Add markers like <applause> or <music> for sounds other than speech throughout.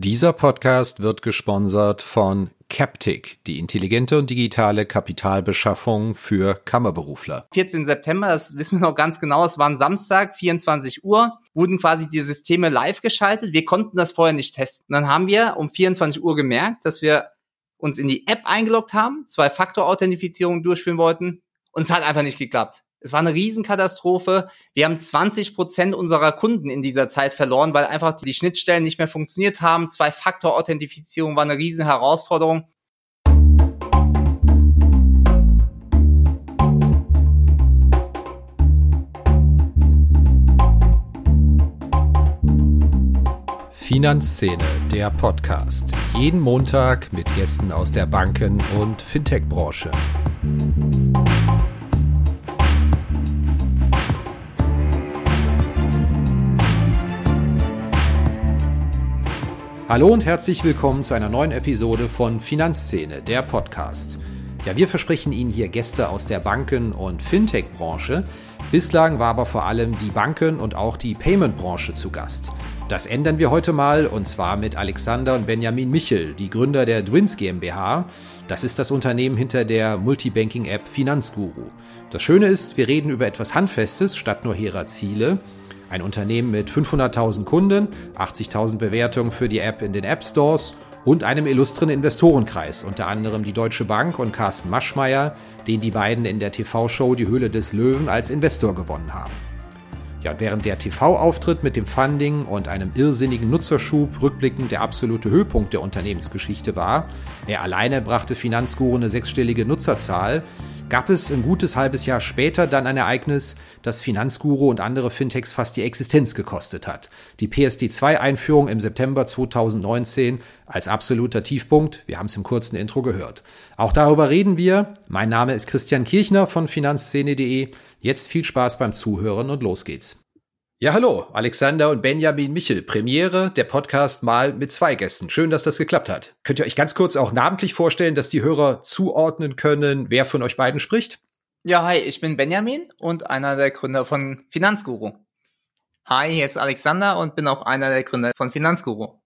Dieser Podcast wird gesponsert von Captic, die intelligente und digitale Kapitalbeschaffung für Kammerberufler. 14. September, das wissen wir noch ganz genau, es war ein Samstag, 24 Uhr, wurden quasi die Systeme live geschaltet. Wir konnten das vorher nicht testen. Und dann haben wir um 24 Uhr gemerkt, dass wir uns in die App eingeloggt haben, zwei Faktor-Authentifizierungen durchführen wollten und es hat einfach nicht geklappt. Es war eine Riesenkatastrophe. Wir haben 20 Prozent unserer Kunden in dieser Zeit verloren, weil einfach die Schnittstellen nicht mehr funktioniert haben. Zwei-Faktor-Authentifizierung war eine riesen Herausforderung. Finanzszene, der Podcast. Jeden Montag mit Gästen aus der Banken- und Fintech-Branche. Hallo und herzlich willkommen zu einer neuen Episode von Finanzszene, der Podcast. Ja, wir versprechen Ihnen hier Gäste aus der Banken- und Fintech-Branche. Bislang war aber vor allem die Banken- und auch die Payment-Branche zu Gast. Das ändern wir heute mal und zwar mit Alexander und Benjamin Michel, die Gründer der Dwins GmbH. Das ist das Unternehmen hinter der Multibanking-App Finanzguru. Das Schöne ist, wir reden über etwas Handfestes statt nur hehrer Ziele. Ein Unternehmen mit 500.000 Kunden, 80.000 Bewertungen für die App in den App Stores und einem illustren Investorenkreis, unter anderem die Deutsche Bank und Carsten Maschmeyer, den die beiden in der TV-Show Die Höhle des Löwen als Investor gewonnen haben. Ja, während der TV-Auftritt mit dem Funding und einem irrsinnigen Nutzerschub rückblickend der absolute Höhepunkt der Unternehmensgeschichte war, er alleine brachte Finanzguru eine sechsstellige Nutzerzahl, gab es ein gutes halbes Jahr später dann ein Ereignis, das Finanzguru und andere Fintechs fast die Existenz gekostet hat. Die PSD2-Einführung im September 2019 als absoluter Tiefpunkt. Wir haben es im kurzen Intro gehört. Auch darüber reden wir. Mein Name ist Christian Kirchner von finanzszene.de. Jetzt viel Spaß beim Zuhören und los geht's. Ja, hallo, Alexander und Benjamin Michel. Premiere, der Podcast mal mit zwei Gästen. Schön, dass das geklappt hat. Könnt ihr euch ganz kurz auch namentlich vorstellen, dass die Hörer zuordnen können, wer von euch beiden spricht? Ja, hi, ich bin Benjamin und einer der Gründer von Finanzguru. Hi, hier ist Alexander und bin auch einer der Gründer von Finanzguru.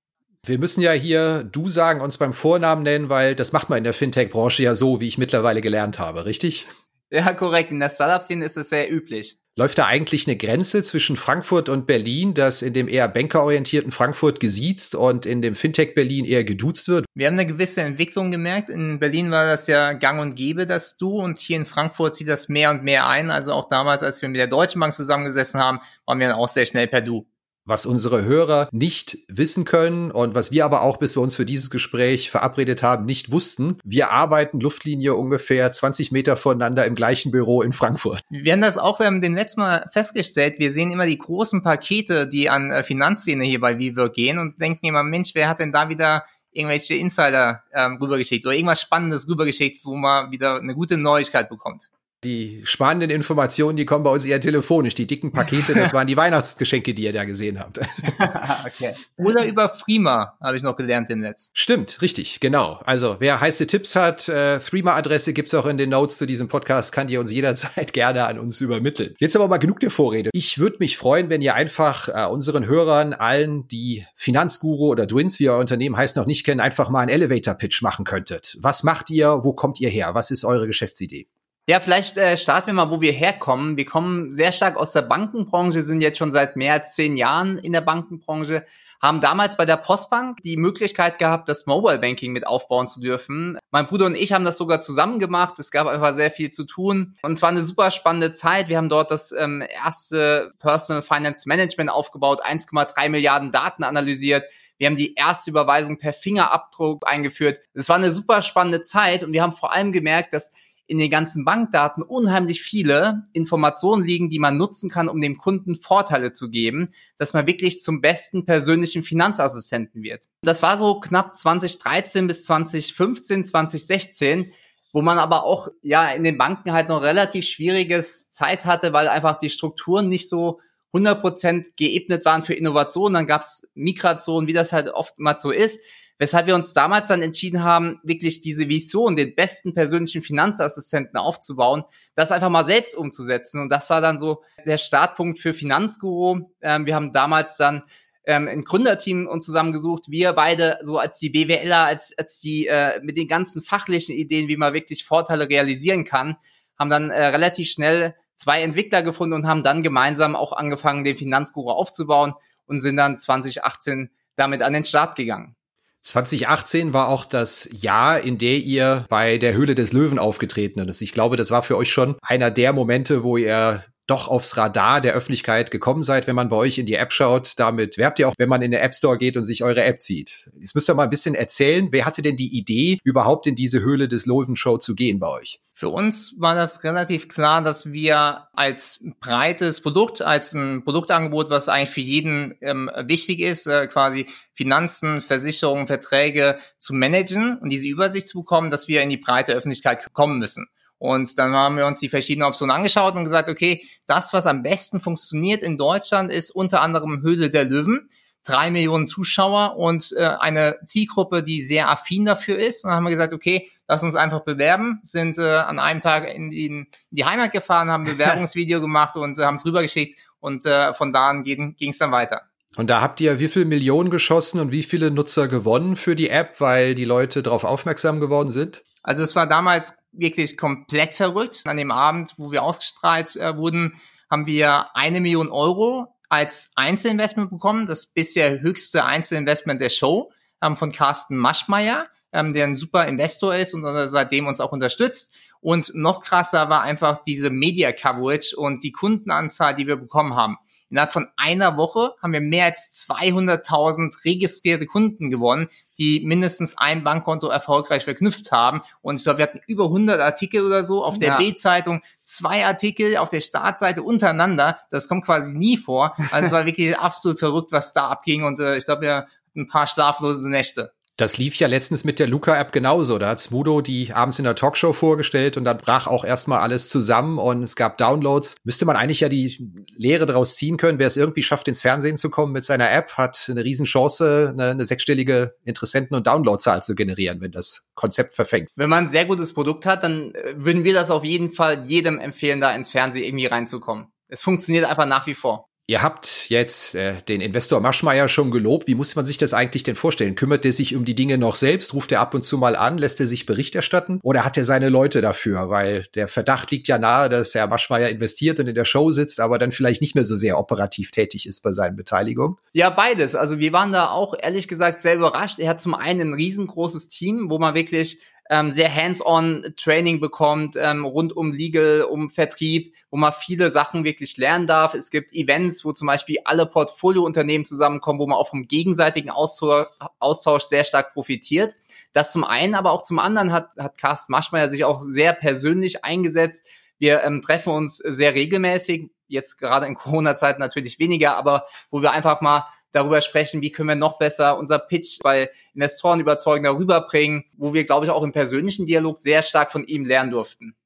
Wir müssen ja hier du sagen, uns beim Vornamen nennen, weil das macht man in der Fintech-Branche ja so, wie ich mittlerweile gelernt habe, richtig? <laughs> Ja, korrekt. In der Startup-Szene ist es sehr üblich. Läuft da eigentlich eine Grenze zwischen Frankfurt und Berlin, dass in dem eher bankerorientierten Frankfurt gesiezt und in dem Fintech Berlin eher geduzt wird? Wir haben eine gewisse Entwicklung gemerkt. In Berlin war das ja gang und gäbe, das Du, und hier in Frankfurt zieht das mehr und mehr ein. Also auch damals, als wir mit der Deutschen Bank zusammengesessen haben, waren wir dann auch sehr schnell per Du was unsere Hörer nicht wissen können und was wir aber auch, bis wir uns für dieses Gespräch verabredet haben, nicht wussten. Wir arbeiten Luftlinie ungefähr 20 Meter voneinander im gleichen Büro in Frankfurt. Wir haben das auch ähm, dem letzten Mal festgestellt. Wir sehen immer die großen Pakete, die an äh, Finanzszene hier bei WeWork gehen und denken immer, Mensch, wer hat denn da wieder irgendwelche Insider ähm, rübergeschickt oder irgendwas Spannendes rübergeschickt, wo man wieder eine gute Neuigkeit bekommt. Die spannenden Informationen, die kommen bei uns eher telefonisch. Die dicken Pakete, das <laughs> waren die Weihnachtsgeschenke, die ihr da gesehen habt. <laughs> okay. Oder über Freema habe ich noch gelernt im Netz. Stimmt, richtig, genau. Also wer heiße Tipps hat, äh, Threema-Adresse gibt's auch in den Notes zu diesem Podcast, kann ihr uns jederzeit <laughs> gerne an uns übermitteln. Jetzt aber mal genug der Vorrede. Ich würde mich freuen, wenn ihr einfach äh, unseren Hörern, allen, die Finanzguru oder Twins, wie euer Unternehmen heißt, noch nicht kennen, einfach mal einen Elevator-Pitch machen könntet. Was macht ihr? Wo kommt ihr her? Was ist eure Geschäftsidee? Ja, vielleicht äh, starten wir mal, wo wir herkommen. Wir kommen sehr stark aus der Bankenbranche, sind jetzt schon seit mehr als zehn Jahren in der Bankenbranche, haben damals bei der Postbank die Möglichkeit gehabt, das Mobile Banking mit aufbauen zu dürfen. Mein Bruder und ich haben das sogar zusammen gemacht. Es gab einfach sehr viel zu tun. Und es war eine super spannende Zeit. Wir haben dort das ähm, erste Personal Finance Management aufgebaut, 1,3 Milliarden Daten analysiert. Wir haben die erste Überweisung per Fingerabdruck eingeführt. Es war eine super spannende Zeit und wir haben vor allem gemerkt, dass in den ganzen Bankdaten unheimlich viele Informationen liegen, die man nutzen kann, um dem Kunden Vorteile zu geben, dass man wirklich zum besten persönlichen Finanzassistenten wird. Das war so knapp 2013 bis 2015, 2016 wo man aber auch ja in den Banken halt noch relativ schwieriges Zeit hatte, weil einfach die Strukturen nicht so 100% geebnet waren für Innovation. Dann gab's Migrationen, wie das halt oftmals so ist. Weshalb wir uns damals dann entschieden haben, wirklich diese Vision, den besten persönlichen Finanzassistenten aufzubauen, das einfach mal selbst umzusetzen. Und das war dann so der Startpunkt für Finanzguru. Ähm, wir haben damals dann ähm, ein Gründerteam uns zusammengesucht. Wir beide so als die BWLer, als, als die äh, mit den ganzen fachlichen Ideen, wie man wirklich Vorteile realisieren kann, haben dann äh, relativ schnell zwei Entwickler gefunden und haben dann gemeinsam auch angefangen, den Finanzguru aufzubauen und sind dann 2018 damit an den Start gegangen. 2018 war auch das Jahr, in der ihr bei der Höhle des Löwen aufgetreten ist. Ich glaube, das war für euch schon einer der Momente, wo ihr doch aufs Radar der Öffentlichkeit gekommen seid, wenn man bei euch in die App schaut. Damit werbt ihr auch, wenn man in den App Store geht und sich eure App zieht. Jetzt müsst ihr mal ein bisschen erzählen, wer hatte denn die Idee, überhaupt in diese Höhle des Löwen Show zu gehen bei euch? Für uns war das relativ klar, dass wir als breites Produkt, als ein Produktangebot, was eigentlich für jeden ähm, wichtig ist, äh, quasi Finanzen, Versicherungen, Verträge zu managen und diese Übersicht zu bekommen, dass wir in die breite Öffentlichkeit kommen müssen. Und dann haben wir uns die verschiedenen Optionen angeschaut und gesagt, okay, das, was am besten funktioniert in Deutschland, ist unter anderem Höhle der Löwen drei Millionen Zuschauer und äh, eine Zielgruppe, die sehr affin dafür ist. Und dann haben wir gesagt, okay, lass uns einfach bewerben. Sind äh, an einem Tag in die, in die Heimat gefahren, haben ein <laughs> Bewerbungsvideo gemacht und äh, haben es rübergeschickt. Und äh, von da an ging es dann weiter. Und da habt ihr wie viele Millionen geschossen und wie viele Nutzer gewonnen für die App, weil die Leute darauf aufmerksam geworden sind? Also es war damals wirklich komplett verrückt. An dem Abend, wo wir ausgestrahlt äh, wurden, haben wir eine Million Euro als Einzelinvestment bekommen, das bisher höchste Einzelinvestment der Show ähm, von Carsten Maschmeyer, ähm, der ein super Investor ist und seitdem uns auch unterstützt. Und noch krasser war einfach diese Media Coverage und die Kundenanzahl, die wir bekommen haben. Innerhalb von einer Woche haben wir mehr als 200.000 registrierte Kunden gewonnen, die mindestens ein Bankkonto erfolgreich verknüpft haben. Und ich glaube, wir hatten über 100 Artikel oder so auf der ja. B-Zeitung, zwei Artikel auf der Startseite untereinander. Das kommt quasi nie vor. Also es war <laughs> wirklich absolut verrückt, was da abging. Und äh, ich glaube, wir hatten ein paar schlaflose Nächte. Das lief ja letztens mit der Luca-App genauso. Da hat Smudo die abends in der Talkshow vorgestellt und dann brach auch erstmal alles zusammen und es gab Downloads. Müsste man eigentlich ja die Lehre daraus ziehen können. Wer es irgendwie schafft, ins Fernsehen zu kommen mit seiner App, hat eine Riesenchance, eine, eine sechsstellige Interessenten- und Downloadzahl zu generieren, wenn das Konzept verfängt. Wenn man ein sehr gutes Produkt hat, dann äh, würden wir das auf jeden Fall jedem empfehlen, da ins Fernsehen irgendwie reinzukommen. Es funktioniert einfach nach wie vor. Ihr habt jetzt äh, den Investor Maschmeyer schon gelobt. Wie muss man sich das eigentlich denn vorstellen? Kümmert er sich um die Dinge noch selbst? Ruft er ab und zu mal an? Lässt er sich Bericht erstatten? Oder hat er seine Leute dafür? Weil der Verdacht liegt ja nahe, dass Herr Maschmeyer investiert und in der Show sitzt, aber dann vielleicht nicht mehr so sehr operativ tätig ist bei seinen Beteiligungen. Ja, beides. Also wir waren da auch ehrlich gesagt sehr überrascht. Er hat zum einen ein riesengroßes Team, wo man wirklich ähm, sehr hands-on Training bekommt, ähm, rund um Legal, um Vertrieb, wo man viele Sachen wirklich lernen darf. Es gibt Events, wo zum Beispiel alle Portfoliounternehmen zusammenkommen, wo man auch vom gegenseitigen Austausch, sehr stark profitiert. Das zum einen, aber auch zum anderen hat, hat Carsten Maschmeyer sich auch sehr persönlich eingesetzt. Wir ähm, treffen uns sehr regelmäßig, jetzt gerade in Corona-Zeiten natürlich weniger, aber wo wir einfach mal darüber sprechen, wie können wir noch besser unser Pitch bei Investoren überzeugender rüberbringen, wo wir, glaube ich, auch im persönlichen Dialog sehr stark von ihm lernen durften.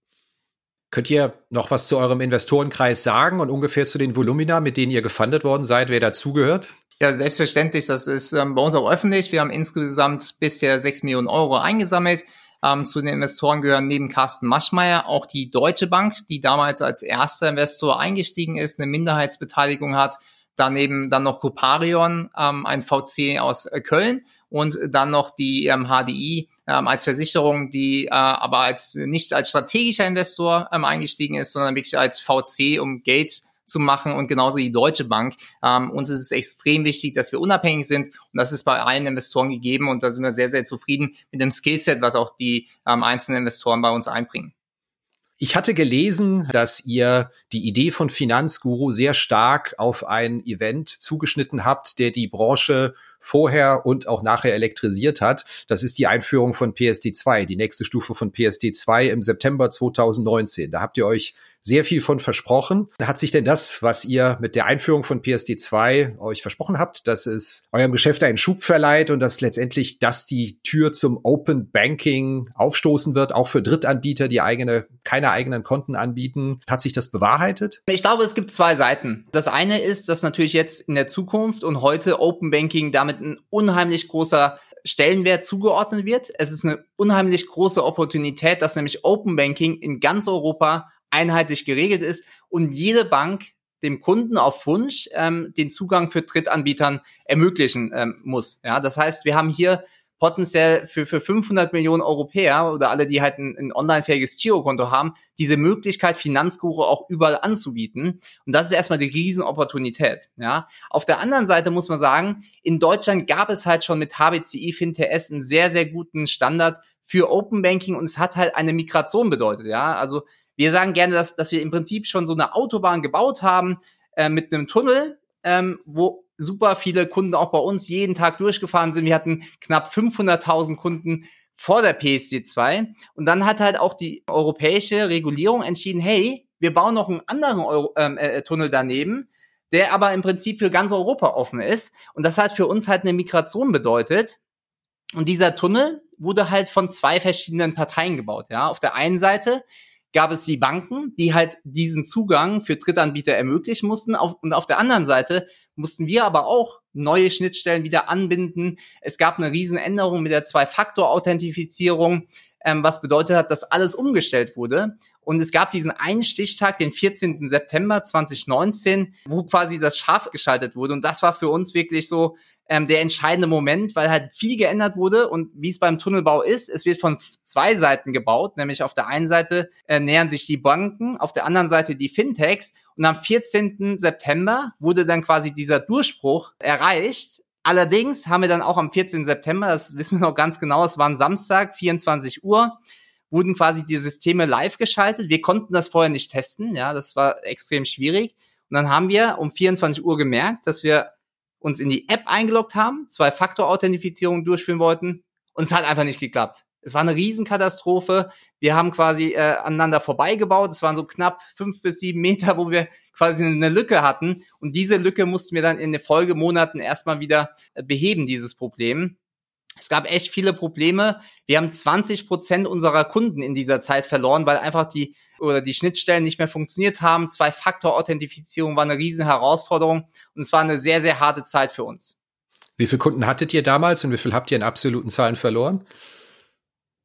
Könnt ihr noch was zu eurem Investorenkreis sagen und ungefähr zu den Volumina, mit denen ihr gefundet worden seid, wer dazugehört? Ja, selbstverständlich. Das ist ähm, bei uns auch öffentlich. Wir haben insgesamt bisher sechs Millionen Euro eingesammelt. Ähm, zu den Investoren gehören neben Carsten Maschmeyer auch die Deutsche Bank, die damals als erster Investor eingestiegen ist, eine Minderheitsbeteiligung hat daneben dann noch Coparion, ähm, ein VC aus äh, Köln und dann noch die ähm, HDI ähm, als Versicherung, die äh, aber als nicht als strategischer Investor ähm, eingestiegen ist, sondern wirklich als VC, um Geld zu machen und genauso die Deutsche Bank. Ähm, uns ist es extrem wichtig, dass wir unabhängig sind und das ist bei allen Investoren gegeben und da sind wir sehr, sehr zufrieden mit dem Skillset, was auch die ähm, einzelnen Investoren bei uns einbringen. Ich hatte gelesen, dass ihr die Idee von Finanzguru sehr stark auf ein Event zugeschnitten habt, der die Branche vorher und auch nachher elektrisiert hat. Das ist die Einführung von PSD2, die nächste Stufe von PSD2 im September 2019. Da habt ihr euch sehr viel von versprochen. Hat sich denn das, was ihr mit der Einführung von PSD2 euch versprochen habt, dass es eurem Geschäft einen Schub verleiht und dass letztendlich das die Tür zum Open Banking aufstoßen wird, auch für Drittanbieter, die eigene, keine eigenen Konten anbieten? Hat sich das bewahrheitet? Ich glaube, es gibt zwei Seiten. Das eine ist, dass natürlich jetzt in der Zukunft und heute Open Banking damit ein unheimlich großer Stellenwert zugeordnet wird. Es ist eine unheimlich große Opportunität, dass nämlich Open Banking in ganz Europa einheitlich geregelt ist und jede Bank dem Kunden auf Wunsch ähm, den Zugang für Drittanbietern ermöglichen ähm, muss. Ja, das heißt, wir haben hier potenziell für, für 500 Millionen Europäer oder alle, die halt ein, ein online-fähiges Girokonto haben, diese Möglichkeit, Finanzguru auch überall anzubieten. Und das ist erstmal die Riesenopportunität. Ja. Auf der anderen Seite muss man sagen, in Deutschland gab es halt schon mit HBCI FinTS einen sehr, sehr guten Standard für Open Banking und es hat halt eine Migration bedeutet. Ja. Also wir sagen gerne, dass, dass wir im Prinzip schon so eine Autobahn gebaut haben äh, mit einem Tunnel, ähm, wo super viele Kunden auch bei uns jeden Tag durchgefahren sind. Wir hatten knapp 500.000 Kunden vor der PSD2. Und dann hat halt auch die europäische Regulierung entschieden, hey, wir bauen noch einen anderen Euro, ähm, äh, Tunnel daneben, der aber im Prinzip für ganz Europa offen ist. Und das hat für uns halt eine Migration bedeutet. Und dieser Tunnel wurde halt von zwei verschiedenen Parteien gebaut. Ja, auf der einen Seite gab es die Banken, die halt diesen Zugang für Drittanbieter ermöglichen mussten. und auf der anderen Seite mussten wir aber auch neue Schnittstellen wieder anbinden. Es gab eine Riesenänderung mit der Zwei-Faktor-Authentifizierung, ähm, was bedeutet hat, dass alles umgestellt wurde. Und es gab diesen einen Stichtag, den 14. September 2019, wo quasi das scharf geschaltet wurde. Und das war für uns wirklich so ähm, der entscheidende Moment, weil halt viel geändert wurde und wie es beim Tunnelbau ist, es wird von zwei Seiten gebaut, nämlich auf der einen Seite äh, nähern sich die Banken, auf der anderen Seite die Fintechs und am 14. September wurde dann quasi dieser Durchbruch erreicht. Allerdings haben wir dann auch am 14. September, das wissen wir noch ganz genau, es war ein Samstag, 24 Uhr, wurden quasi die Systeme live geschaltet. Wir konnten das vorher nicht testen, ja, das war extrem schwierig. Und dann haben wir um 24 Uhr gemerkt, dass wir uns in die App eingeloggt haben, Zwei-Faktor-Authentifizierung durchführen wollten und es hat einfach nicht geklappt. Es war eine Riesenkatastrophe. Wir haben quasi äh, aneinander vorbeigebaut. Es waren so knapp fünf bis sieben Meter, wo wir quasi eine Lücke hatten. Und diese Lücke mussten wir dann in den Folgemonaten erstmal wieder äh, beheben, dieses Problem. Es gab echt viele Probleme. Wir haben 20 Prozent unserer Kunden in dieser Zeit verloren, weil einfach die oder die Schnittstellen nicht mehr funktioniert haben. Zwei-Faktor-Authentifizierung war eine riesen Herausforderung und es war eine sehr, sehr harte Zeit für uns. Wie viele Kunden hattet ihr damals und wie viel habt ihr in absoluten Zahlen verloren?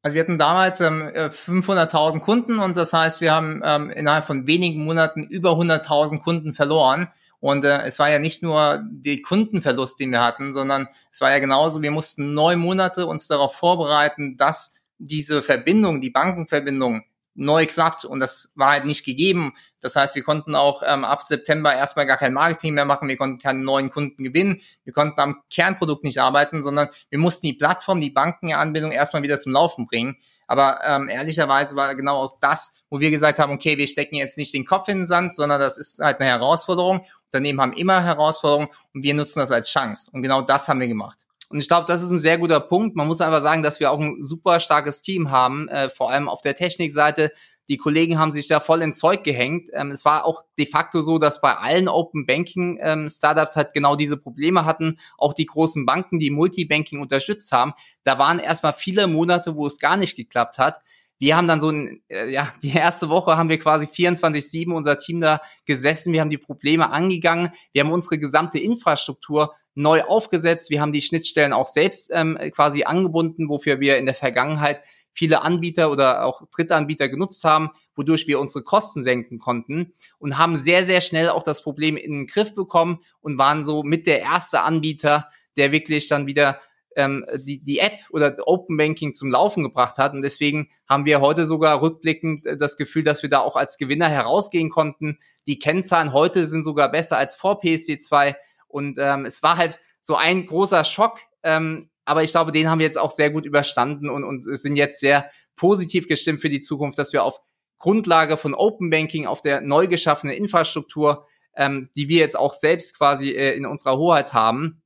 Also wir hatten damals ähm, 500.000 äh, Kunden und das heißt, wir haben ähm, innerhalb von wenigen Monaten über 100.000 Kunden verloren. Und äh, es war ja nicht nur die Kundenverlust, den wir hatten, sondern es war ja genauso, wir mussten neun Monate uns darauf vorbereiten, dass diese Verbindung, die Bankenverbindung neu klappt und das war halt nicht gegeben. Das heißt, wir konnten auch ähm, ab September erstmal gar kein Marketing mehr machen, wir konnten keine neuen Kunden gewinnen, wir konnten am Kernprodukt nicht arbeiten, sondern wir mussten die Plattform, die Bankenanbindung erstmal wieder zum Laufen bringen. Aber ähm, ehrlicherweise war genau auch das, wo wir gesagt haben, okay, wir stecken jetzt nicht den Kopf in den Sand, sondern das ist halt eine Herausforderung. Unternehmen haben immer Herausforderungen und wir nutzen das als Chance. Und genau das haben wir gemacht. Und ich glaube, das ist ein sehr guter Punkt. Man muss einfach sagen, dass wir auch ein super starkes Team haben, äh, vor allem auf der Technikseite. Die Kollegen haben sich da voll ins Zeug gehängt. Ähm, es war auch de facto so, dass bei allen Open Banking ähm, Startups halt genau diese Probleme hatten. Auch die großen Banken, die Multibanking unterstützt haben. Da waren erstmal viele Monate, wo es gar nicht geklappt hat wir haben dann so ein, äh, ja, die erste Woche haben wir quasi 24-7 unser Team da gesessen. Wir haben die Probleme angegangen. Wir haben unsere gesamte Infrastruktur neu aufgesetzt. Wir haben die Schnittstellen auch selbst ähm, quasi angebunden, wofür wir in der Vergangenheit viele Anbieter oder auch Drittanbieter genutzt haben, wodurch wir unsere Kosten senken konnten und haben sehr, sehr schnell auch das Problem in den Griff bekommen und waren so mit der erste Anbieter, der wirklich dann wieder ähm, die, die App oder Open Banking zum Laufen gebracht hat. Und deswegen haben wir heute sogar rückblickend äh, das Gefühl, dass wir da auch als Gewinner herausgehen konnten. Die Kennzahlen heute sind sogar besser als vor PSD2. Und ähm, es war halt so ein großer Schock. Ähm, aber ich glaube, den haben wir jetzt auch sehr gut überstanden und, und sind jetzt sehr positiv gestimmt für die Zukunft, dass wir auf Grundlage von Open Banking, auf der neu geschaffenen Infrastruktur, ähm, die wir jetzt auch selbst quasi äh, in unserer Hoheit haben,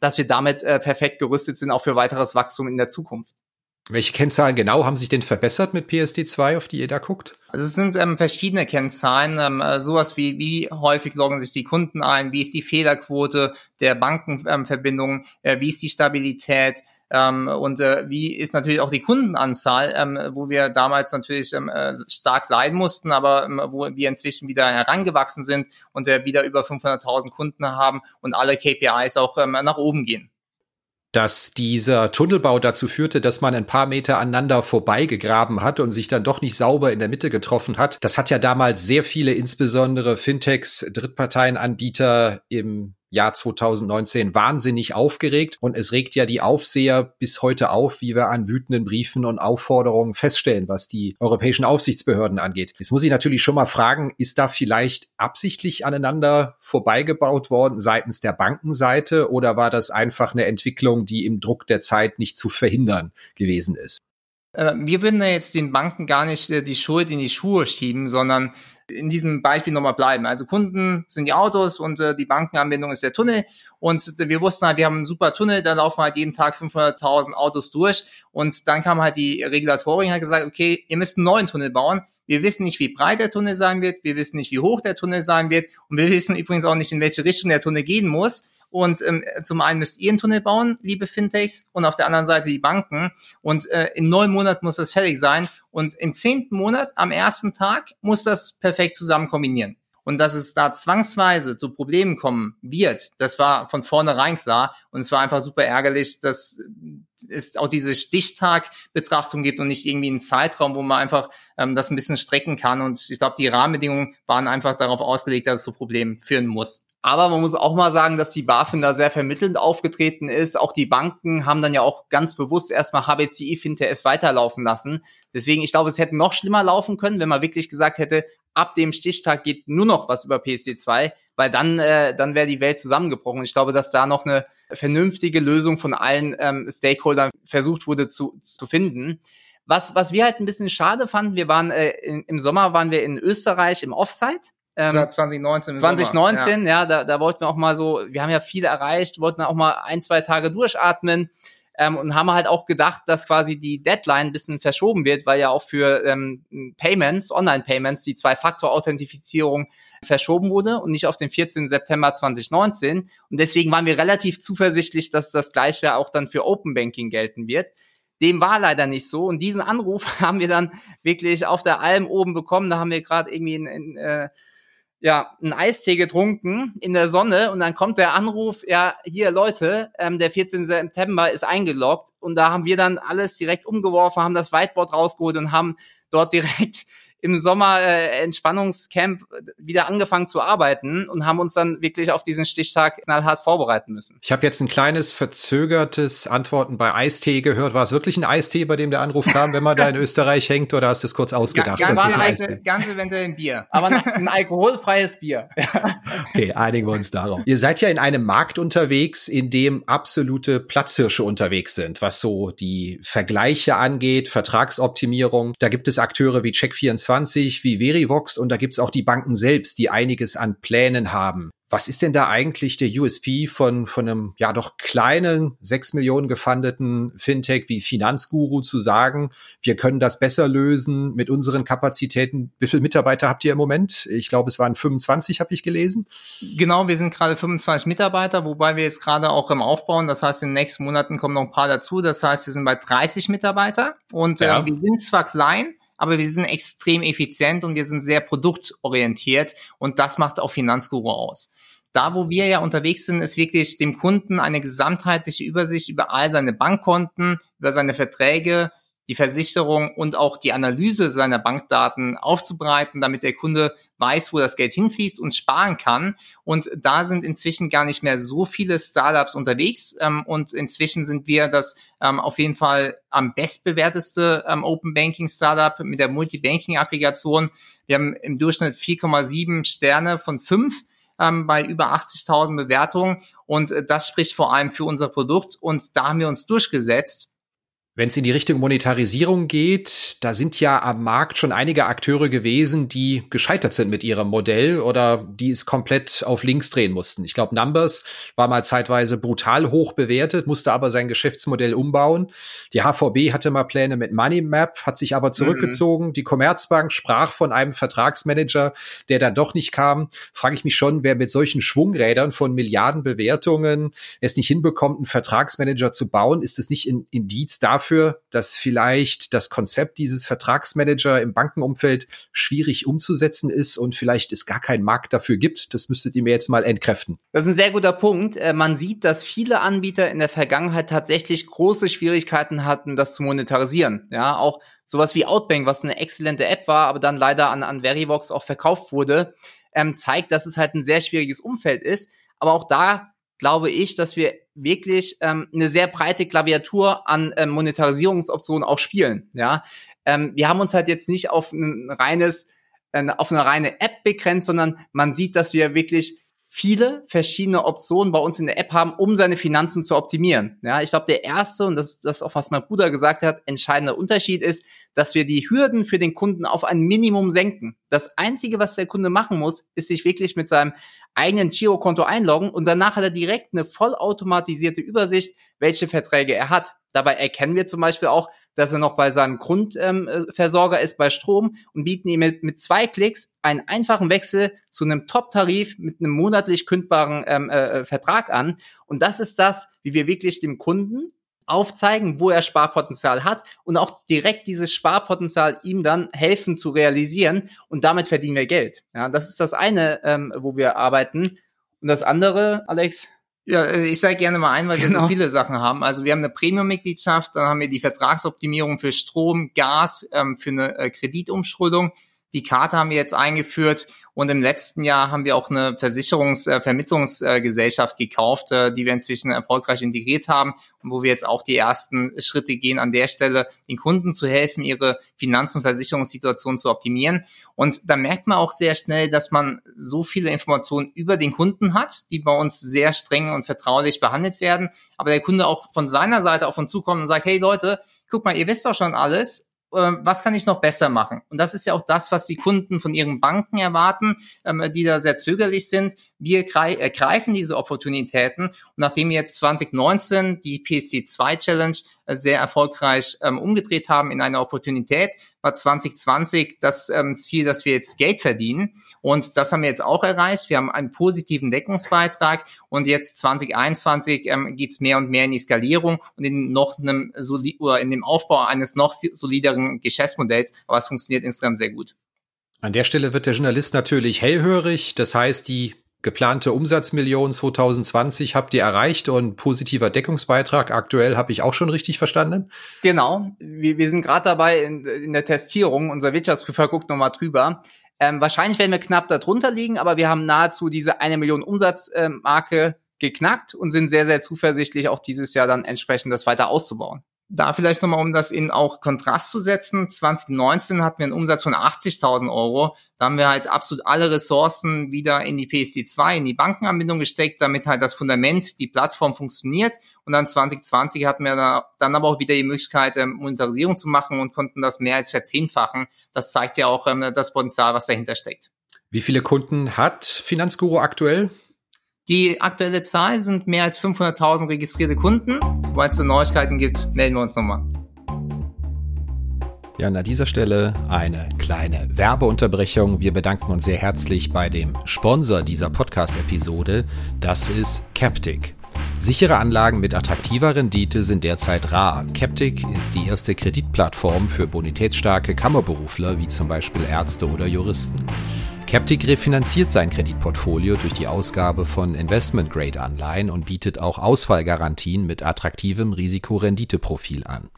dass wir damit äh, perfekt gerüstet sind, auch für weiteres Wachstum in der Zukunft. Welche Kennzahlen genau haben sich denn verbessert mit PSD2, auf die ihr da guckt? Also es sind ähm, verschiedene Kennzahlen, ähm, äh, sowas wie wie häufig loggen sich die Kunden ein, wie ist die Fehlerquote der Bankenverbindungen, ähm, äh, wie ist die Stabilität ähm, und äh, wie ist natürlich auch die Kundenanzahl, ähm, wo wir damals natürlich ähm, äh, stark leiden mussten, aber ähm, wo wir inzwischen wieder herangewachsen sind und äh, wieder über 500.000 Kunden haben und alle KPIs auch ähm, nach oben gehen. Dass dieser Tunnelbau dazu führte, dass man ein paar Meter aneinander vorbeigegraben hat und sich dann doch nicht sauber in der Mitte getroffen hat. Das hat ja damals sehr viele, insbesondere Fintechs, Drittparteienanbieter im Jahr 2019 wahnsinnig aufgeregt und es regt ja die Aufseher bis heute auf, wie wir an wütenden Briefen und Aufforderungen feststellen, was die europäischen Aufsichtsbehörden angeht. Jetzt muss ich natürlich schon mal fragen, ist da vielleicht absichtlich aneinander vorbeigebaut worden seitens der Bankenseite oder war das einfach eine Entwicklung, die im Druck der Zeit nicht zu verhindern gewesen ist? Äh, wir würden ja jetzt den Banken gar nicht äh, die Schuld in die Schuhe schieben, sondern in diesem Beispiel nochmal bleiben. Also Kunden sind die Autos und äh, die Bankenanbindung ist der Tunnel. Und wir wussten halt, wir haben einen super Tunnel, da laufen halt jeden Tag 500.000 Autos durch. Und dann kam halt die Regulatorin hat gesagt, okay, ihr müsst einen neuen Tunnel bauen. Wir wissen nicht, wie breit der Tunnel sein wird. Wir wissen nicht, wie hoch der Tunnel sein wird. Und wir wissen übrigens auch nicht, in welche Richtung der Tunnel gehen muss. Und ähm, zum einen müsst ihr einen Tunnel bauen, liebe Fintechs, und auf der anderen Seite die Banken. Und äh, in neun Monaten muss das fertig sein. Und im zehnten Monat, am ersten Tag, muss das perfekt zusammen kombinieren. Und dass es da zwangsweise zu Problemen kommen wird, das war von vornherein klar. Und es war einfach super ärgerlich, dass es auch diese Stichtag-Betrachtung gibt und nicht irgendwie einen Zeitraum, wo man einfach ähm, das ein bisschen strecken kann. Und ich glaube, die Rahmenbedingungen waren einfach darauf ausgelegt, dass es zu Problemen führen muss. Aber man muss auch mal sagen, dass die BaFin da sehr vermittelnd aufgetreten ist. Auch die Banken haben dann ja auch ganz bewusst erstmal HBCI FinTS weiterlaufen lassen. Deswegen, ich glaube, es hätte noch schlimmer laufen können, wenn man wirklich gesagt hätte, ab dem Stichtag geht nur noch was über PSD2, weil dann, äh, dann wäre die Welt zusammengebrochen. Ich glaube, dass da noch eine vernünftige Lösung von allen ähm, Stakeholdern versucht wurde zu, zu finden. Was, was wir halt ein bisschen schade fanden, wir waren äh, in, im Sommer waren wir in Österreich im Offsite ähm, 2019. 2019, ja, ja da, da wollten wir auch mal so, wir haben ja viel erreicht, wollten auch mal ein, zwei Tage durchatmen ähm, und haben halt auch gedacht, dass quasi die Deadline ein bisschen verschoben wird, weil ja auch für ähm, Payments, Online-Payments, die Zwei-Faktor-Authentifizierung verschoben wurde und nicht auf den 14. September 2019. Und deswegen waren wir relativ zuversichtlich, dass das Gleiche auch dann für Open Banking gelten wird. Dem war leider nicht so. Und diesen Anruf <laughs> haben wir dann wirklich auf der Alm oben bekommen. Da haben wir gerade irgendwie in, in äh, ja, einen Eistee getrunken in der Sonne und dann kommt der Anruf, ja, hier Leute, ähm, der 14. September ist eingeloggt und da haben wir dann alles direkt umgeworfen, haben das Whiteboard rausgeholt und haben dort direkt im Sommer äh, Entspannungscamp wieder angefangen zu arbeiten und haben uns dann wirklich auf diesen Stichtag knallhart vorbereiten müssen. Ich habe jetzt ein kleines verzögertes Antworten bei Eistee gehört. War es wirklich ein Eistee, bei dem der Anruf kam, wenn man da in <laughs> Österreich hängt, oder hast du es kurz ausgedacht? Ganz, ganz, ein ganz eventuell ein Bier, aber ein, ein alkoholfreies Bier. <laughs> okay, einigen wir uns darauf. Ihr seid ja in einem Markt unterwegs, in dem absolute Platzhirsche unterwegs sind, was so die Vergleiche angeht, Vertragsoptimierung. Da gibt es Akteure wie Check24, wie Verivox und da gibt's auch die Banken selbst, die einiges an Plänen haben. Was ist denn da eigentlich der USP von, von einem ja doch kleinen, sechs Millionen gefundeten Fintech wie Finanzguru zu sagen, wir können das besser lösen mit unseren Kapazitäten? Wie viele Mitarbeiter habt ihr im Moment? Ich glaube, es waren 25, habe ich gelesen. Genau, wir sind gerade 25 Mitarbeiter, wobei wir jetzt gerade auch im Aufbauen. Das heißt, in den nächsten Monaten kommen noch ein paar dazu. Das heißt, wir sind bei 30 Mitarbeiter und ja. äh, wir sind zwar klein, aber wir sind extrem effizient und wir sind sehr produktorientiert und das macht auch Finanzguru aus. Da, wo wir ja unterwegs sind, ist wirklich dem Kunden eine gesamtheitliche Übersicht über all seine Bankkonten, über seine Verträge, die Versicherung und auch die Analyse seiner Bankdaten aufzubereiten, damit der Kunde weiß, wo das Geld hinfließt und sparen kann. Und da sind inzwischen gar nicht mehr so viele Startups unterwegs. Ähm, und inzwischen sind wir das ähm, auf jeden Fall am bestbewerteste ähm, Open Banking Startup mit der Multibanking Aggregation. Wir haben im Durchschnitt 4,7 Sterne von 5 ähm, bei über 80.000 Bewertungen. Und äh, das spricht vor allem für unser Produkt. Und da haben wir uns durchgesetzt. Wenn es in die Richtung Monetarisierung geht, da sind ja am Markt schon einige Akteure gewesen, die gescheitert sind mit ihrem Modell oder die es komplett auf links drehen mussten. Ich glaube, Numbers war mal zeitweise brutal hoch bewertet, musste aber sein Geschäftsmodell umbauen. Die HVB hatte mal Pläne mit MoneyMap, hat sich aber zurückgezogen. Mhm. Die Commerzbank sprach von einem Vertragsmanager, der dann doch nicht kam. Frage ich mich schon, wer mit solchen Schwungrädern von Milliarden Bewertungen es nicht hinbekommt, einen Vertragsmanager zu bauen, ist es nicht ein Indiz dafür, dafür, dass vielleicht das Konzept dieses Vertragsmanager im Bankenumfeld schwierig umzusetzen ist und vielleicht es gar keinen Markt dafür gibt? Das müsstet ihr mir jetzt mal entkräften. Das ist ein sehr guter Punkt. Äh, man sieht, dass viele Anbieter in der Vergangenheit tatsächlich große Schwierigkeiten hatten, das zu monetarisieren. Ja, auch sowas wie Outbank, was eine exzellente App war, aber dann leider an, an Verivox auch verkauft wurde, ähm, zeigt, dass es halt ein sehr schwieriges Umfeld ist. Aber auch da glaube ich, dass wir wirklich ähm, eine sehr breite Klaviatur an ähm, Monetarisierungsoptionen auch spielen. Ja, ähm, wir haben uns halt jetzt nicht auf ein reines, äh, auf eine reine App begrenzt, sondern man sieht, dass wir wirklich viele verschiedene Optionen bei uns in der App haben, um seine Finanzen zu optimieren. Ja, ich glaube, der erste, und das ist das auch, was mein Bruder gesagt hat, entscheidender Unterschied ist, dass wir die Hürden für den Kunden auf ein Minimum senken. Das Einzige, was der Kunde machen muss, ist sich wirklich mit seinem eigenen Girokonto einloggen und danach hat er direkt eine vollautomatisierte Übersicht, welche Verträge er hat. Dabei erkennen wir zum Beispiel auch, dass er noch bei seinem Grundversorger ähm, ist bei Strom und bieten ihm mit, mit zwei Klicks einen einfachen Wechsel zu einem Top-Tarif mit einem monatlich kündbaren ähm, äh, Vertrag an. Und das ist das, wie wir wirklich dem Kunden aufzeigen, wo er Sparpotenzial hat und auch direkt dieses Sparpotenzial ihm dann helfen zu realisieren und damit verdienen wir Geld. Ja, das ist das eine, ähm, wo wir arbeiten. Und das andere, Alex? Ja, äh, ich sage gerne mal ein, weil genau. wir so genau. viele Sachen haben. Also wir haben eine Premium-Mitgliedschaft, dann haben wir die Vertragsoptimierung für Strom, Gas, ähm, für eine äh, Kreditumschuldung. Die Karte haben wir jetzt eingeführt und im letzten Jahr haben wir auch eine Versicherungsvermittlungsgesellschaft äh, gekauft, äh, die wir inzwischen erfolgreich integriert haben und wo wir jetzt auch die ersten Schritte gehen, an der Stelle den Kunden zu helfen, ihre Finanz- und Versicherungssituation zu optimieren. Und da merkt man auch sehr schnell, dass man so viele Informationen über den Kunden hat, die bei uns sehr streng und vertraulich behandelt werden, aber der Kunde auch von seiner Seite auf uns zukommt und sagt, hey Leute, guck mal, ihr wisst doch schon alles, was kann ich noch besser machen? Und das ist ja auch das, was die Kunden von ihren Banken erwarten, ähm, die da sehr zögerlich sind. Wir ergreifen diese Opportunitäten. Und nachdem wir jetzt 2019 die PSC2 Challenge äh, sehr erfolgreich ähm, umgedreht haben in eine Opportunität, war 2020 das Ziel, dass wir jetzt Geld verdienen. Und das haben wir jetzt auch erreicht. Wir haben einen positiven Deckungsbeitrag und jetzt 2021 ähm, geht es mehr und mehr in die Skalierung und in noch einem solid, oder in dem Aufbau eines noch solideren Geschäftsmodells. Aber es funktioniert insgesamt sehr gut. An der Stelle wird der Journalist natürlich hellhörig. Das heißt, die geplante Umsatzmillion 2020 habt ihr erreicht und positiver Deckungsbeitrag aktuell habe ich auch schon richtig verstanden? Genau, wir, wir sind gerade dabei in, in, der Testierung. Unser Wirtschaftsprüfer guckt nochmal drüber. Ähm, wahrscheinlich werden wir knapp darunter liegen, aber wir haben nahezu diese eine Million Umsatzmarke äh, geknackt und sind sehr, sehr zuversichtlich, auch dieses Jahr dann entsprechend das weiter auszubauen. Da vielleicht nochmal, um das in auch Kontrast zu setzen. 2019 hatten wir einen Umsatz von 80.000 Euro. Da haben wir halt absolut alle Ressourcen wieder in die PSD2, in die Bankenanbindung gesteckt, damit halt das Fundament, die Plattform funktioniert. Und dann 2020 hatten wir da, dann aber auch wieder die Möglichkeit, ähm, Monetarisierung zu machen und konnten das mehr als verzehnfachen. Das zeigt ja auch ähm, das Potenzial, was dahinter steckt. Wie viele Kunden hat Finanzguru aktuell? Die aktuelle Zahl sind mehr als 500.000 registrierte Kunden. Sobald es Neuigkeiten gibt, melden wir uns nochmal. Ja, an dieser Stelle eine kleine Werbeunterbrechung. Wir bedanken uns sehr herzlich bei dem Sponsor dieser Podcast-Episode. Das ist Captic. Sichere Anlagen mit attraktiver Rendite sind derzeit rar. Captic ist die erste Kreditplattform für bonitätsstarke Kammerberufler wie zum Beispiel Ärzte oder Juristen. Captic refinanziert sein Kreditportfolio durch die Ausgabe von Investment-Grade-Anleihen und bietet auch Ausfallgarantien mit attraktivem Risikorenditeprofil an.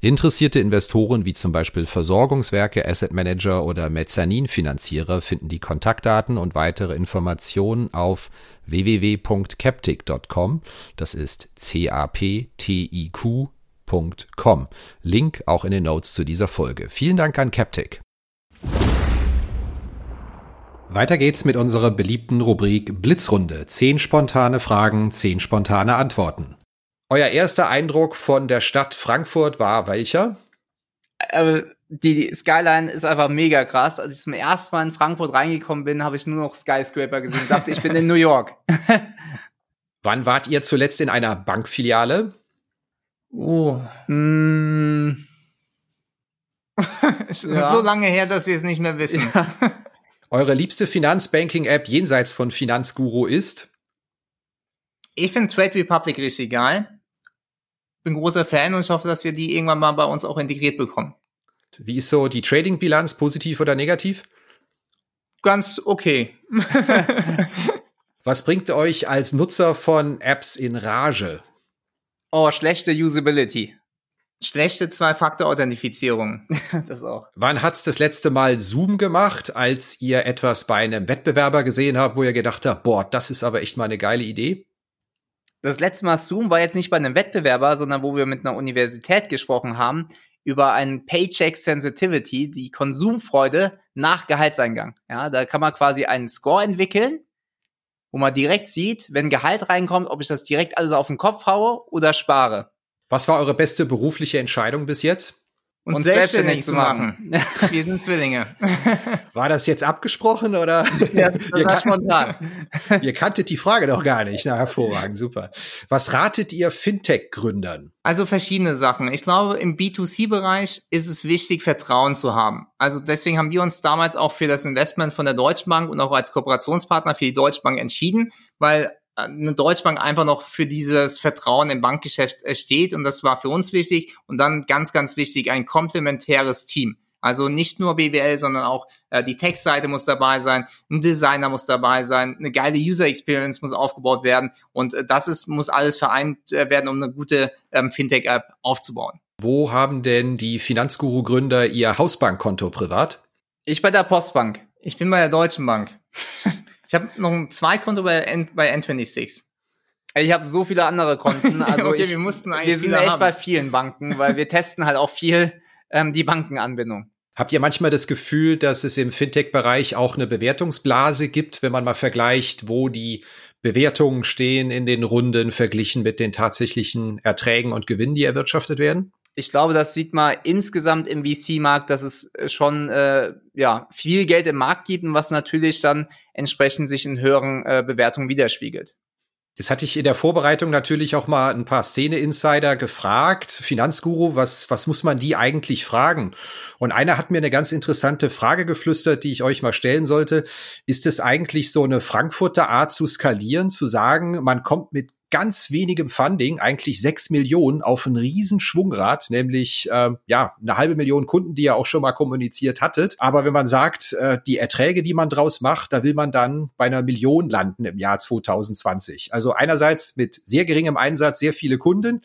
Interessierte Investoren wie zum Beispiel Versorgungswerke, Asset Manager oder Mezzaninfinanzierer finden die Kontaktdaten und weitere Informationen auf www.captic.com. Das ist C-A-P-T-I-Q.com. Link auch in den Notes zu dieser Folge. Vielen Dank an Captic. Weiter geht's mit unserer beliebten Rubrik Blitzrunde. Zehn spontane Fragen, zehn spontane Antworten. Euer erster Eindruck von der Stadt Frankfurt war welcher? Äh, die Skyline ist einfach mega krass. Als ich zum ersten Mal in Frankfurt reingekommen bin, habe ich nur noch Skyscraper gesehen und dachte, ich bin in New York. <laughs> Wann wart ihr zuletzt in einer Bankfiliale? Oh. <laughs> Mm. ja. so lange her, dass wir es nicht mehr wissen. Ja. Eure liebste Finanzbanking-App jenseits von Finanzguru ist? Ich finde Trade Republic richtig geil. bin großer Fan und ich hoffe, dass wir die irgendwann mal bei uns auch integriert bekommen. Wie ist so die Trading-Bilanz, positiv oder negativ? Ganz okay. <laughs> Was bringt euch als Nutzer von Apps in Rage? Oh, schlechte Usability. Schlechte Zwei-Faktor-Authentifizierung. <laughs> das auch. Wann hat's das letzte Mal Zoom gemacht, als ihr etwas bei einem Wettbewerber gesehen habt, wo ihr gedacht habt, boah, das ist aber echt mal eine geile Idee? Das letzte Mal Zoom war jetzt nicht bei einem Wettbewerber, sondern wo wir mit einer Universität gesprochen haben über ein Paycheck Sensitivity, die Konsumfreude nach Gehaltseingang. Ja, da kann man quasi einen Score entwickeln, wo man direkt sieht, wenn Gehalt reinkommt, ob ich das direkt alles auf den Kopf haue oder spare. Was war eure beste berufliche Entscheidung bis jetzt? uns, uns selbstständig, selbstständig zu machen. machen. <laughs> Wir sind Zwillinge. <laughs> War das jetzt abgesprochen oder? Ja, das war <laughs> spontan. ihr kanntet die Frage doch gar nicht. Na, hervorragend, super. Was ratet ihr Fintech-Gründern? Also verschiedene Sachen. Ich glaube, im B2C-Bereich ist es wichtig, Vertrauen zu haben. Also deswegen haben wir uns damals auch für das Investment von der Deutschen Bank und auch als Kooperationspartner für die Deutsche Bank entschieden, weil eine Deutschbank einfach noch für dieses Vertrauen im Bankgeschäft äh, steht und das war für uns wichtig und dann ganz, ganz wichtig ein komplementäres Team. Also nicht nur BWL, sondern auch äh, die Tech-Seite muss dabei sein, ein Designer muss dabei sein, eine geile User Experience muss aufgebaut werden und äh, das ist, muss alles vereint äh, werden, um eine gute ähm, Fintech-App aufzubauen. Wo haben denn die Finanzguru-Gründer ihr Hausbankkonto privat? Ich bei der Postbank. Ich bin bei der Deutschen Bank. <laughs> Ich habe noch ein Zweitkonto bei, N bei N26. Ich habe so viele andere Konten. <laughs> Also okay, ich, wir mussten eigentlich Wir sind echt haben. bei vielen Banken, weil wir testen halt auch viel ähm, die Bankenanbindung. Habt ihr manchmal das Gefühl, dass es im Fintech-Bereich auch eine Bewertungsblase gibt, wenn man mal vergleicht, wo die Bewertungen stehen in den Runden verglichen mit den tatsächlichen Erträgen und Gewinnen, die erwirtschaftet werden? Ich glaube, das sieht man insgesamt im VC-Markt, dass es äh, schon äh, ja viel Geld im Markt gibt und was natürlich dann entsprechend sich in höheren äh, Bewertungen widerspiegelt. Jetzt hatte ich in der Vorbereitung natürlich auch mal ein paar Szene-Insider gefragt. Finanzguru, was, was muss man die eigentlich fragen? Und einer hat mir eine ganz interessante Frage geflüstert, die ich euch mal stellen sollte. Ist es eigentlich so eine Frankfurter Art zu skalieren, zu sagen, man kommt mit ganz wenigem Funding, eigentlich sechs Millionen, auf ein Riesenschwungrad, nämlich äh, ja eine halbe Million Kunden, die ihr auch schon mal kommuniziert hattet. Aber wenn man sagt, äh, die Erträge, die man draus macht, da will man dann bei einer Million landen im Jahr 2020. Also einerseits mit sehr geringem Einsatz sehr viele Kunden,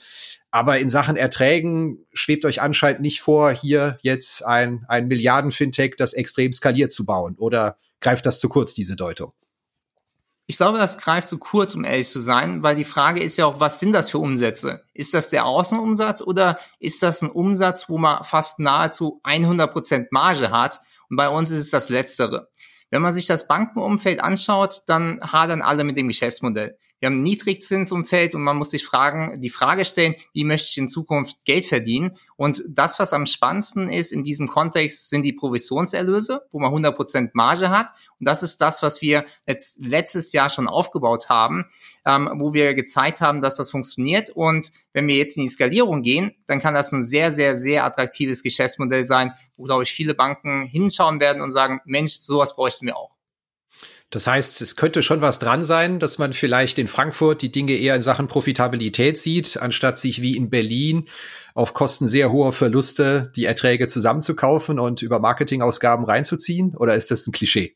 aber in Sachen Erträgen schwebt euch anscheinend nicht vor, hier jetzt ein, ein Milliarden-Fintech, das extrem skaliert zu bauen. Oder greift das zu kurz, diese Deutung? Ich glaube, das greift zu kurz, um ehrlich zu sein, weil die Frage ist ja auch, was sind das für Umsätze? Ist das der Außenumsatz oder ist das ein Umsatz, wo man fast nahezu 100 Prozent Marge hat? Und bei uns ist es das Letztere. Wenn man sich das Bankenumfeld anschaut, dann hadern alle mit dem Geschäftsmodell. Wir haben ein Niedrigzinsumfeld und man muss sich fragen, die Frage stellen, wie möchte ich in Zukunft Geld verdienen? Und das, was am spannendsten ist in diesem Kontext, sind die Provisionserlöse, wo man 100% Marge hat. Und das ist das, was wir jetzt letztes Jahr schon aufgebaut haben, ähm, wo wir gezeigt haben, dass das funktioniert. Und wenn wir jetzt in die Skalierung gehen, dann kann das ein sehr, sehr, sehr attraktives Geschäftsmodell sein, wo, glaube ich, viele Banken hinschauen werden und sagen, Mensch, sowas bräuchten wir auch. Das heißt, es könnte schon was dran sein, dass man vielleicht in Frankfurt die Dinge eher in Sachen Profitabilität sieht, anstatt sich wie in Berlin auf Kosten sehr hoher Verluste die Erträge zusammenzukaufen und über Marketingausgaben reinzuziehen? Oder ist das ein Klischee?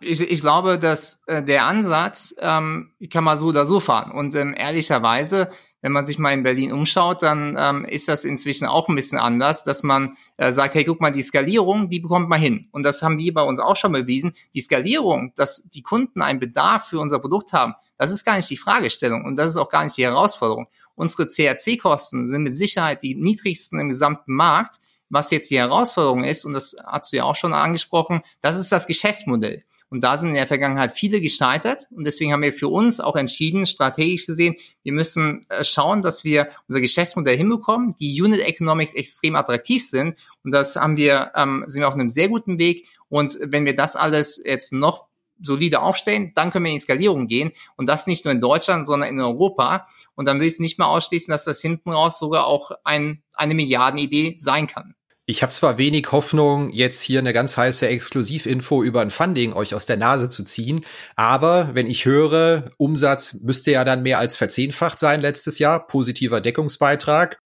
Ich, ich glaube, dass äh, der Ansatz ähm, kann man so oder so fahren. Und ähm, ehrlicherweise wenn man sich mal in Berlin umschaut, dann ähm, ist das inzwischen auch ein bisschen anders, dass man äh, sagt, hey, guck mal, die Skalierung, die bekommt man hin. Und das haben die bei uns auch schon bewiesen. Die Skalierung, dass die Kunden einen Bedarf für unser Produkt haben, das ist gar nicht die Fragestellung und das ist auch gar nicht die Herausforderung. Unsere CRC-Kosten sind mit Sicherheit die niedrigsten im gesamten Markt. Was jetzt die Herausforderung ist, und das hast du ja auch schon angesprochen, das ist das Geschäftsmodell. Und da sind in der Vergangenheit viele gescheitert. Und deswegen haben wir für uns auch entschieden, strategisch gesehen, wir müssen äh, schauen, dass wir unser Geschäftsmodell hinbekommen, die Unit Economics extrem attraktiv sind. Und das haben wir, ähm, sind wir auf einem sehr guten Weg. Und wenn wir das alles jetzt noch solide aufstellen, dann können wir in die Skalierung gehen. Und das nicht nur in Deutschland, sondern in Europa. Und dann will ich es nicht mehr ausschließen, dass das hinten raus sogar auch ein, eine Milliardenidee sein kann. Ich habe zwar wenig Hoffnung, jetzt hier eine ganz heiße Exklusivinfo über ein Funding euch aus der Nase zu ziehen, aber wenn ich höre, Umsatz müsste ja dann mehr als verzehnfacht sein letztes Jahr, positiver Deckungsbeitrag,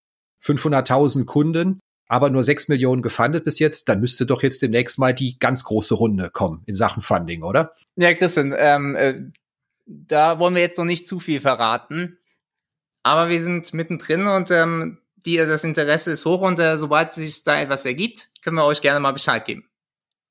500.000 Kunden, aber nur 6 Millionen gefundet bis jetzt, dann müsste doch jetzt demnächst mal die ganz große Runde kommen in Sachen Funding, oder? Ja, Christian, ähm, äh, da wollen wir jetzt noch nicht zu viel verraten. Aber wir sind mittendrin und ähm, die, das Interesse ist hoch und äh, sobald sich da etwas ergibt, können wir euch gerne mal Bescheid geben.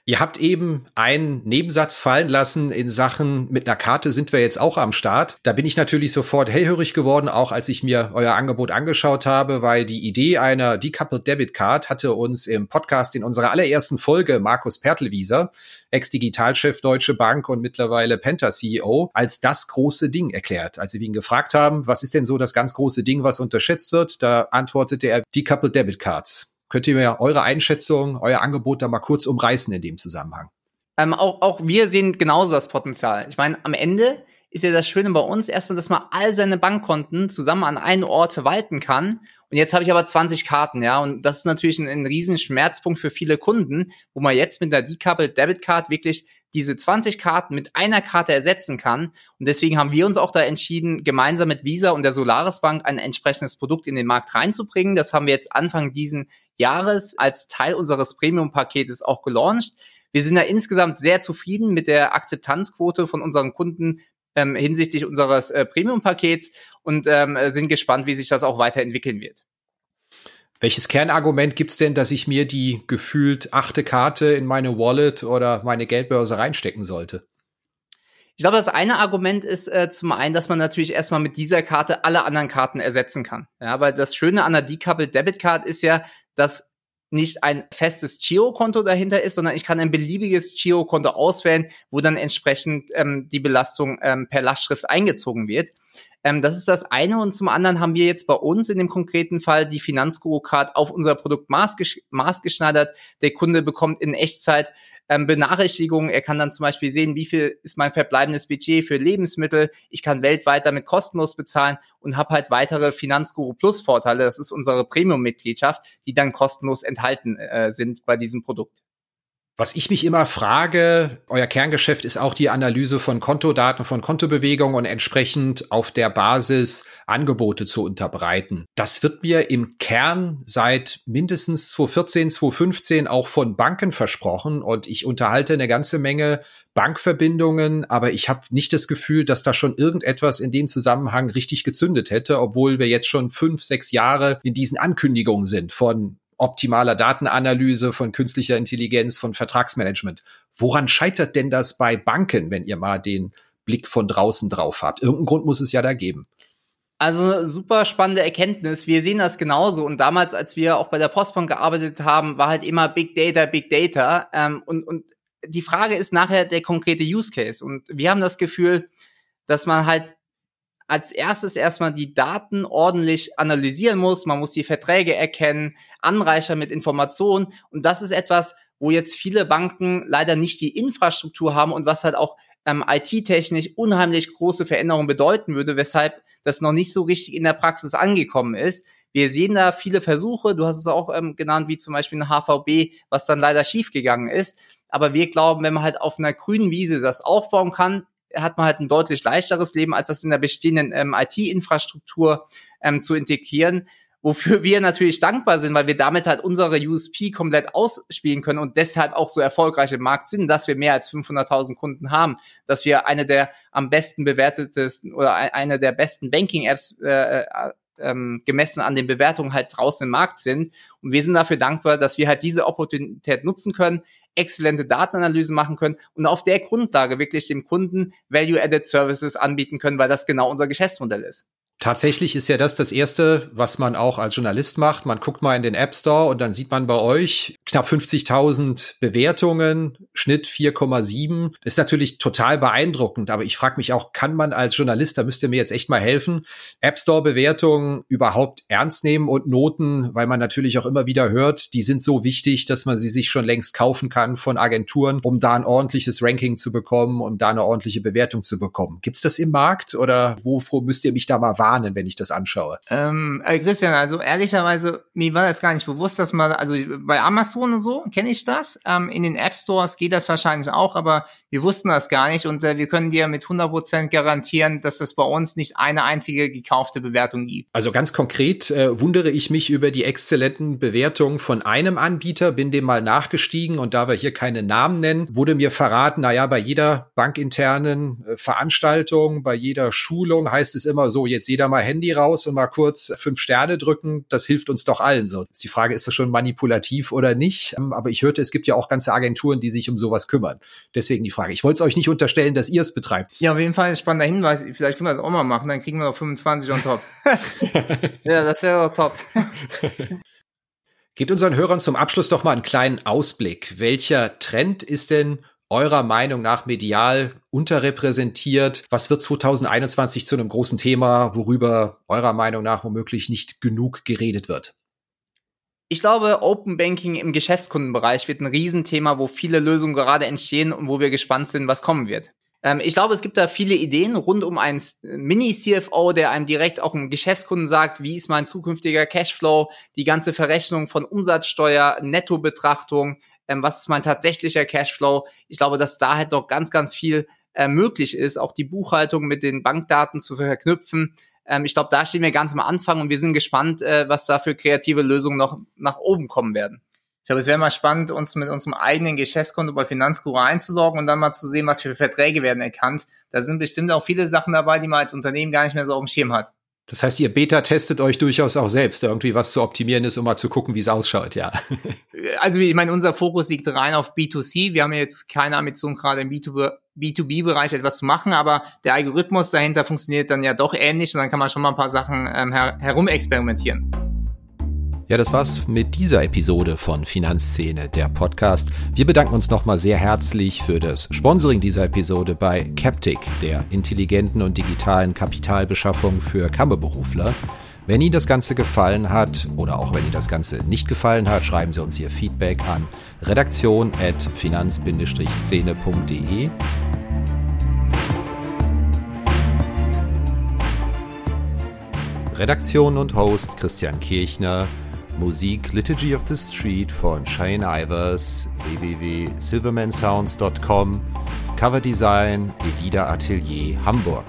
Ihr habt eben einen Nebensatz fallen lassen in Sachen, mit einer Karte sind wir jetzt auch am Start. Da bin ich natürlich sofort hellhörig geworden, auch als ich mir euer Angebot angeschaut habe, weil die Idee einer Decoupled Debit Card hatte uns im Podcast in unserer allerersten Folge Markus Pertelwieser, Ex-Digitalchef Deutsche Bank und mittlerweile Penta CEO, als das große Ding erklärt. Als wir ihn gefragt haben, was ist denn so das ganz große Ding, was unterschätzt wird, da antwortete er Decoupled Debit Cards. Könnt ihr mir eure Einschätzung, euer Angebot da mal kurz umreißen in dem Zusammenhang? Ähm, auch, auch wir sehen genauso das Potenzial. Ich meine, am Ende ist ja das Schöne bei uns erstmal, dass man all seine Bankkonten zusammen an einen Ort verwalten kann. Und jetzt habe ich aber 20 Karten, ja. Und das ist natürlich ein, ein riesen für viele Kunden, wo man jetzt mit der Decoupled Debit Card wirklich diese 20 Karten mit einer Karte ersetzen kann. Und deswegen haben wir uns auch da entschieden, gemeinsam mit Visa und der Solaris Bank ein entsprechendes Produkt in den Markt reinzubringen. Das haben wir jetzt Anfang diesen Jahres als Teil unseres Premium-Paketes auch gelauncht. Wir sind da insgesamt sehr zufrieden mit der Akzeptanzquote von unseren Kunden ähm, hinsichtlich unseres äh, Premium-Pakets und ähm, sind gespannt, wie sich das auch weiterentwickeln wird. Welches Kernargument gibt's denn, dass ich mir die gefühlt achte Karte in meine Wallet oder meine Geldbörse reinstecken sollte? Ich glaube, das eine Argument ist äh, zum einen, dass man natürlich erstmal mit dieser Karte alle anderen Karten ersetzen kann. Ja, weil das Schöne an der Decoupled Debit Card ist ja, dass nicht ein festes Giro-Konto dahinter ist, sondern ich kann ein beliebiges Giro-Konto auswählen, wo dann entsprechend ähm, die Belastung ähm, per Lastschrift eingezogen wird. Ähm, das ist das eine. Und zum anderen haben wir jetzt bei uns in dem konkreten Fall die Finanzguru-Card auf unser Produkt maßgesch maßgeschneidert. Der Kunde bekommt in Echtzeit ähm, Benachrichtigungen. Er kann dann zum Beispiel sehen, wie viel ist mein verbleibendes Budget für Lebensmittel. Ich kann weltweit damit kostenlos bezahlen und habe halt weitere Finanzguru Plus Vorteile. Das ist unsere Premium-Mitgliedschaft, die dann kostenlos enthalten äh, sind bei diesem Produkt. Was ich mich immer frage, euer Kerngeschäft ist auch die Analyse von Kontodaten, von Kontobewegungen und entsprechend auf der Basis Angebote zu unterbreiten. Das wird mir im Kern seit mindestens 2014, 2015 auch von Banken versprochen und ich unterhalte eine ganze Menge Bankverbindungen, aber ich habe nicht das Gefühl, dass da schon irgendetwas in dem Zusammenhang richtig gezündet hätte, obwohl wir jetzt schon fünf, sechs Jahre in diesen Ankündigungen sind von optimaler Datenanalyse, von künstlicher Intelligenz, von Vertragsmanagement. Woran scheitert denn das bei Banken, wenn ihr mal den Blick von draußen drauf habt? Irgendeinen Grund muss es ja da geben. Also super spannende Erkenntnis. Wir sehen das genauso. Und damals, als wir auch bei der Postbank gearbeitet haben, war halt immer Big Data, Big Data. Ähm, und, und die Frage ist nachher der konkrete Use Case. Und wir haben das Gefühl, dass man halt als erstes erstmal die Daten ordentlich analysieren muss. Man muss die Verträge erkennen, anreichern mit Informationen. Und das ist etwas, wo jetzt viele Banken leider nicht die Infrastruktur haben und was halt auch ähm, IT-technisch unheimlich große Veränderungen bedeuten würde, weshalb das noch nicht so richtig in der Praxis angekommen ist. Wir sehen da viele Versuche, du hast es auch ähm, genannt, wie zum Beispiel eine HVB, was dann leider schiefgegangen ist. Aber wir glauben, wenn man halt auf einer grünen Wiese das aufbauen kann, hat man halt ein deutlich leichteres Leben, als das in der bestehenden ähm, IT-Infrastruktur ähm, zu integrieren. Wofür wir natürlich dankbar sind, weil wir damit halt unsere USP komplett ausspielen können und deshalb auch so erfolgreich im Markt sind, dass wir mehr als 500.000 Kunden haben, dass wir eine der am besten bewertetesten oder eine der besten Banking-Apps äh, äh, ähm, gemessen an den Bewertungen halt draußen im Markt sind. Und wir sind dafür dankbar, dass wir halt diese Opportunität nutzen können, exzellente Datenanalysen machen können und auf der Grundlage wirklich dem Kunden Value-Added Services anbieten können, weil das genau unser Geschäftsmodell ist. Tatsächlich ist ja das das Erste, was man auch als Journalist macht. Man guckt mal in den App Store und dann sieht man bei euch knapp 50.000 Bewertungen, Schnitt 4,7. Ist natürlich total beeindruckend, aber ich frage mich auch, kann man als Journalist, da müsst ihr mir jetzt echt mal helfen, App Store Bewertungen überhaupt ernst nehmen und Noten, weil man natürlich auch immer wieder hört, die sind so wichtig, dass man sie sich schon längst kaufen kann von Agenturen, um da ein ordentliches Ranking zu bekommen, um da eine ordentliche Bewertung zu bekommen. Gibt's das im Markt oder wovor müsst ihr mich da mal warnen? Warnen, wenn ich das anschaue. Ähm, äh, Christian, also ehrlicherweise, mir war das gar nicht bewusst, dass man, also bei Amazon und so kenne ich das. Ähm, in den App Stores geht das wahrscheinlich auch, aber wir wussten das gar nicht und äh, wir können dir mit 100% garantieren, dass es bei uns nicht eine einzige gekaufte Bewertung gibt. Also ganz konkret äh, wundere ich mich über die exzellenten Bewertungen von einem Anbieter, bin dem mal nachgestiegen und da wir hier keine Namen nennen, wurde mir verraten, naja, bei jeder bankinternen äh, Veranstaltung, bei jeder Schulung heißt es immer so, jetzt jeder mal Handy raus und mal kurz fünf Sterne drücken, das hilft uns doch allen so. Ist die Frage, ist das schon manipulativ oder nicht? Ähm, aber ich hörte, es gibt ja auch ganze Agenturen, die sich um sowas kümmern. Deswegen die Frage. Ich wollte es euch nicht unterstellen, dass ihr es betreibt. Ja, auf jeden Fall ein spannender Hinweis. Vielleicht können wir das auch mal machen, dann kriegen wir noch 25 on top. <laughs> ja, das wäre doch top. <laughs> Gebt unseren Hörern zum Abschluss doch mal einen kleinen Ausblick. Welcher Trend ist denn eurer Meinung nach medial unterrepräsentiert? Was wird 2021 zu einem großen Thema, worüber eurer Meinung nach womöglich nicht genug geredet wird? Ich glaube, Open Banking im Geschäftskundenbereich wird ein Riesenthema, wo viele Lösungen gerade entstehen und wo wir gespannt sind, was kommen wird. Ähm, ich glaube, es gibt da viele Ideen rund um einen Mini-CFO, der einem direkt auch im Geschäftskunden sagt, wie ist mein zukünftiger Cashflow, die ganze Verrechnung von Umsatzsteuer, Nettobetrachtung, ähm, was ist mein tatsächlicher Cashflow. Ich glaube, dass da halt noch ganz, ganz viel äh, möglich ist, auch die Buchhaltung mit den Bankdaten zu verknüpfen. Ähm, ich glaube, da stehen wir ganz am Anfang und wir sind gespannt, äh, was da für kreative Lösungen noch nach oben kommen werden. Ich glaube, es wäre mal spannend, uns mit unserem eigenen Geschäftskonto bei Finanzguru einzuloggen und dann mal zu sehen, was für Verträge werden erkannt. Da sind bestimmt auch viele Sachen dabei, die man als Unternehmen gar nicht mehr so auf dem Schirm hat. Das heißt, ihr Beta-testet euch durchaus auch selbst, irgendwie was zu optimieren ist, um mal zu gucken, wie es ausschaut, ja. <laughs> Also ich meine, unser Fokus liegt rein auf B2C. Wir haben jetzt keine Ambition, gerade im B2B-Bereich etwas zu machen, aber der Algorithmus dahinter funktioniert dann ja doch ähnlich und dann kann man schon mal ein paar Sachen ähm, her herumexperimentieren. Ja, das war's mit dieser Episode von Finanzszene, der Podcast. Wir bedanken uns nochmal sehr herzlich für das Sponsoring dieser Episode bei Captic, der intelligenten und digitalen Kapitalbeschaffung für Kammerberufler. Wenn Ihnen das Ganze gefallen hat oder auch wenn Ihnen das Ganze nicht gefallen hat, schreiben Sie uns Ihr Feedback an redaktion.finanz-szene.de. Redaktion und Host Christian Kirchner. Musik Liturgy of the Street von Shane Ivers, www.silvermansounds.com, Coverdesign Elida Atelier Hamburg.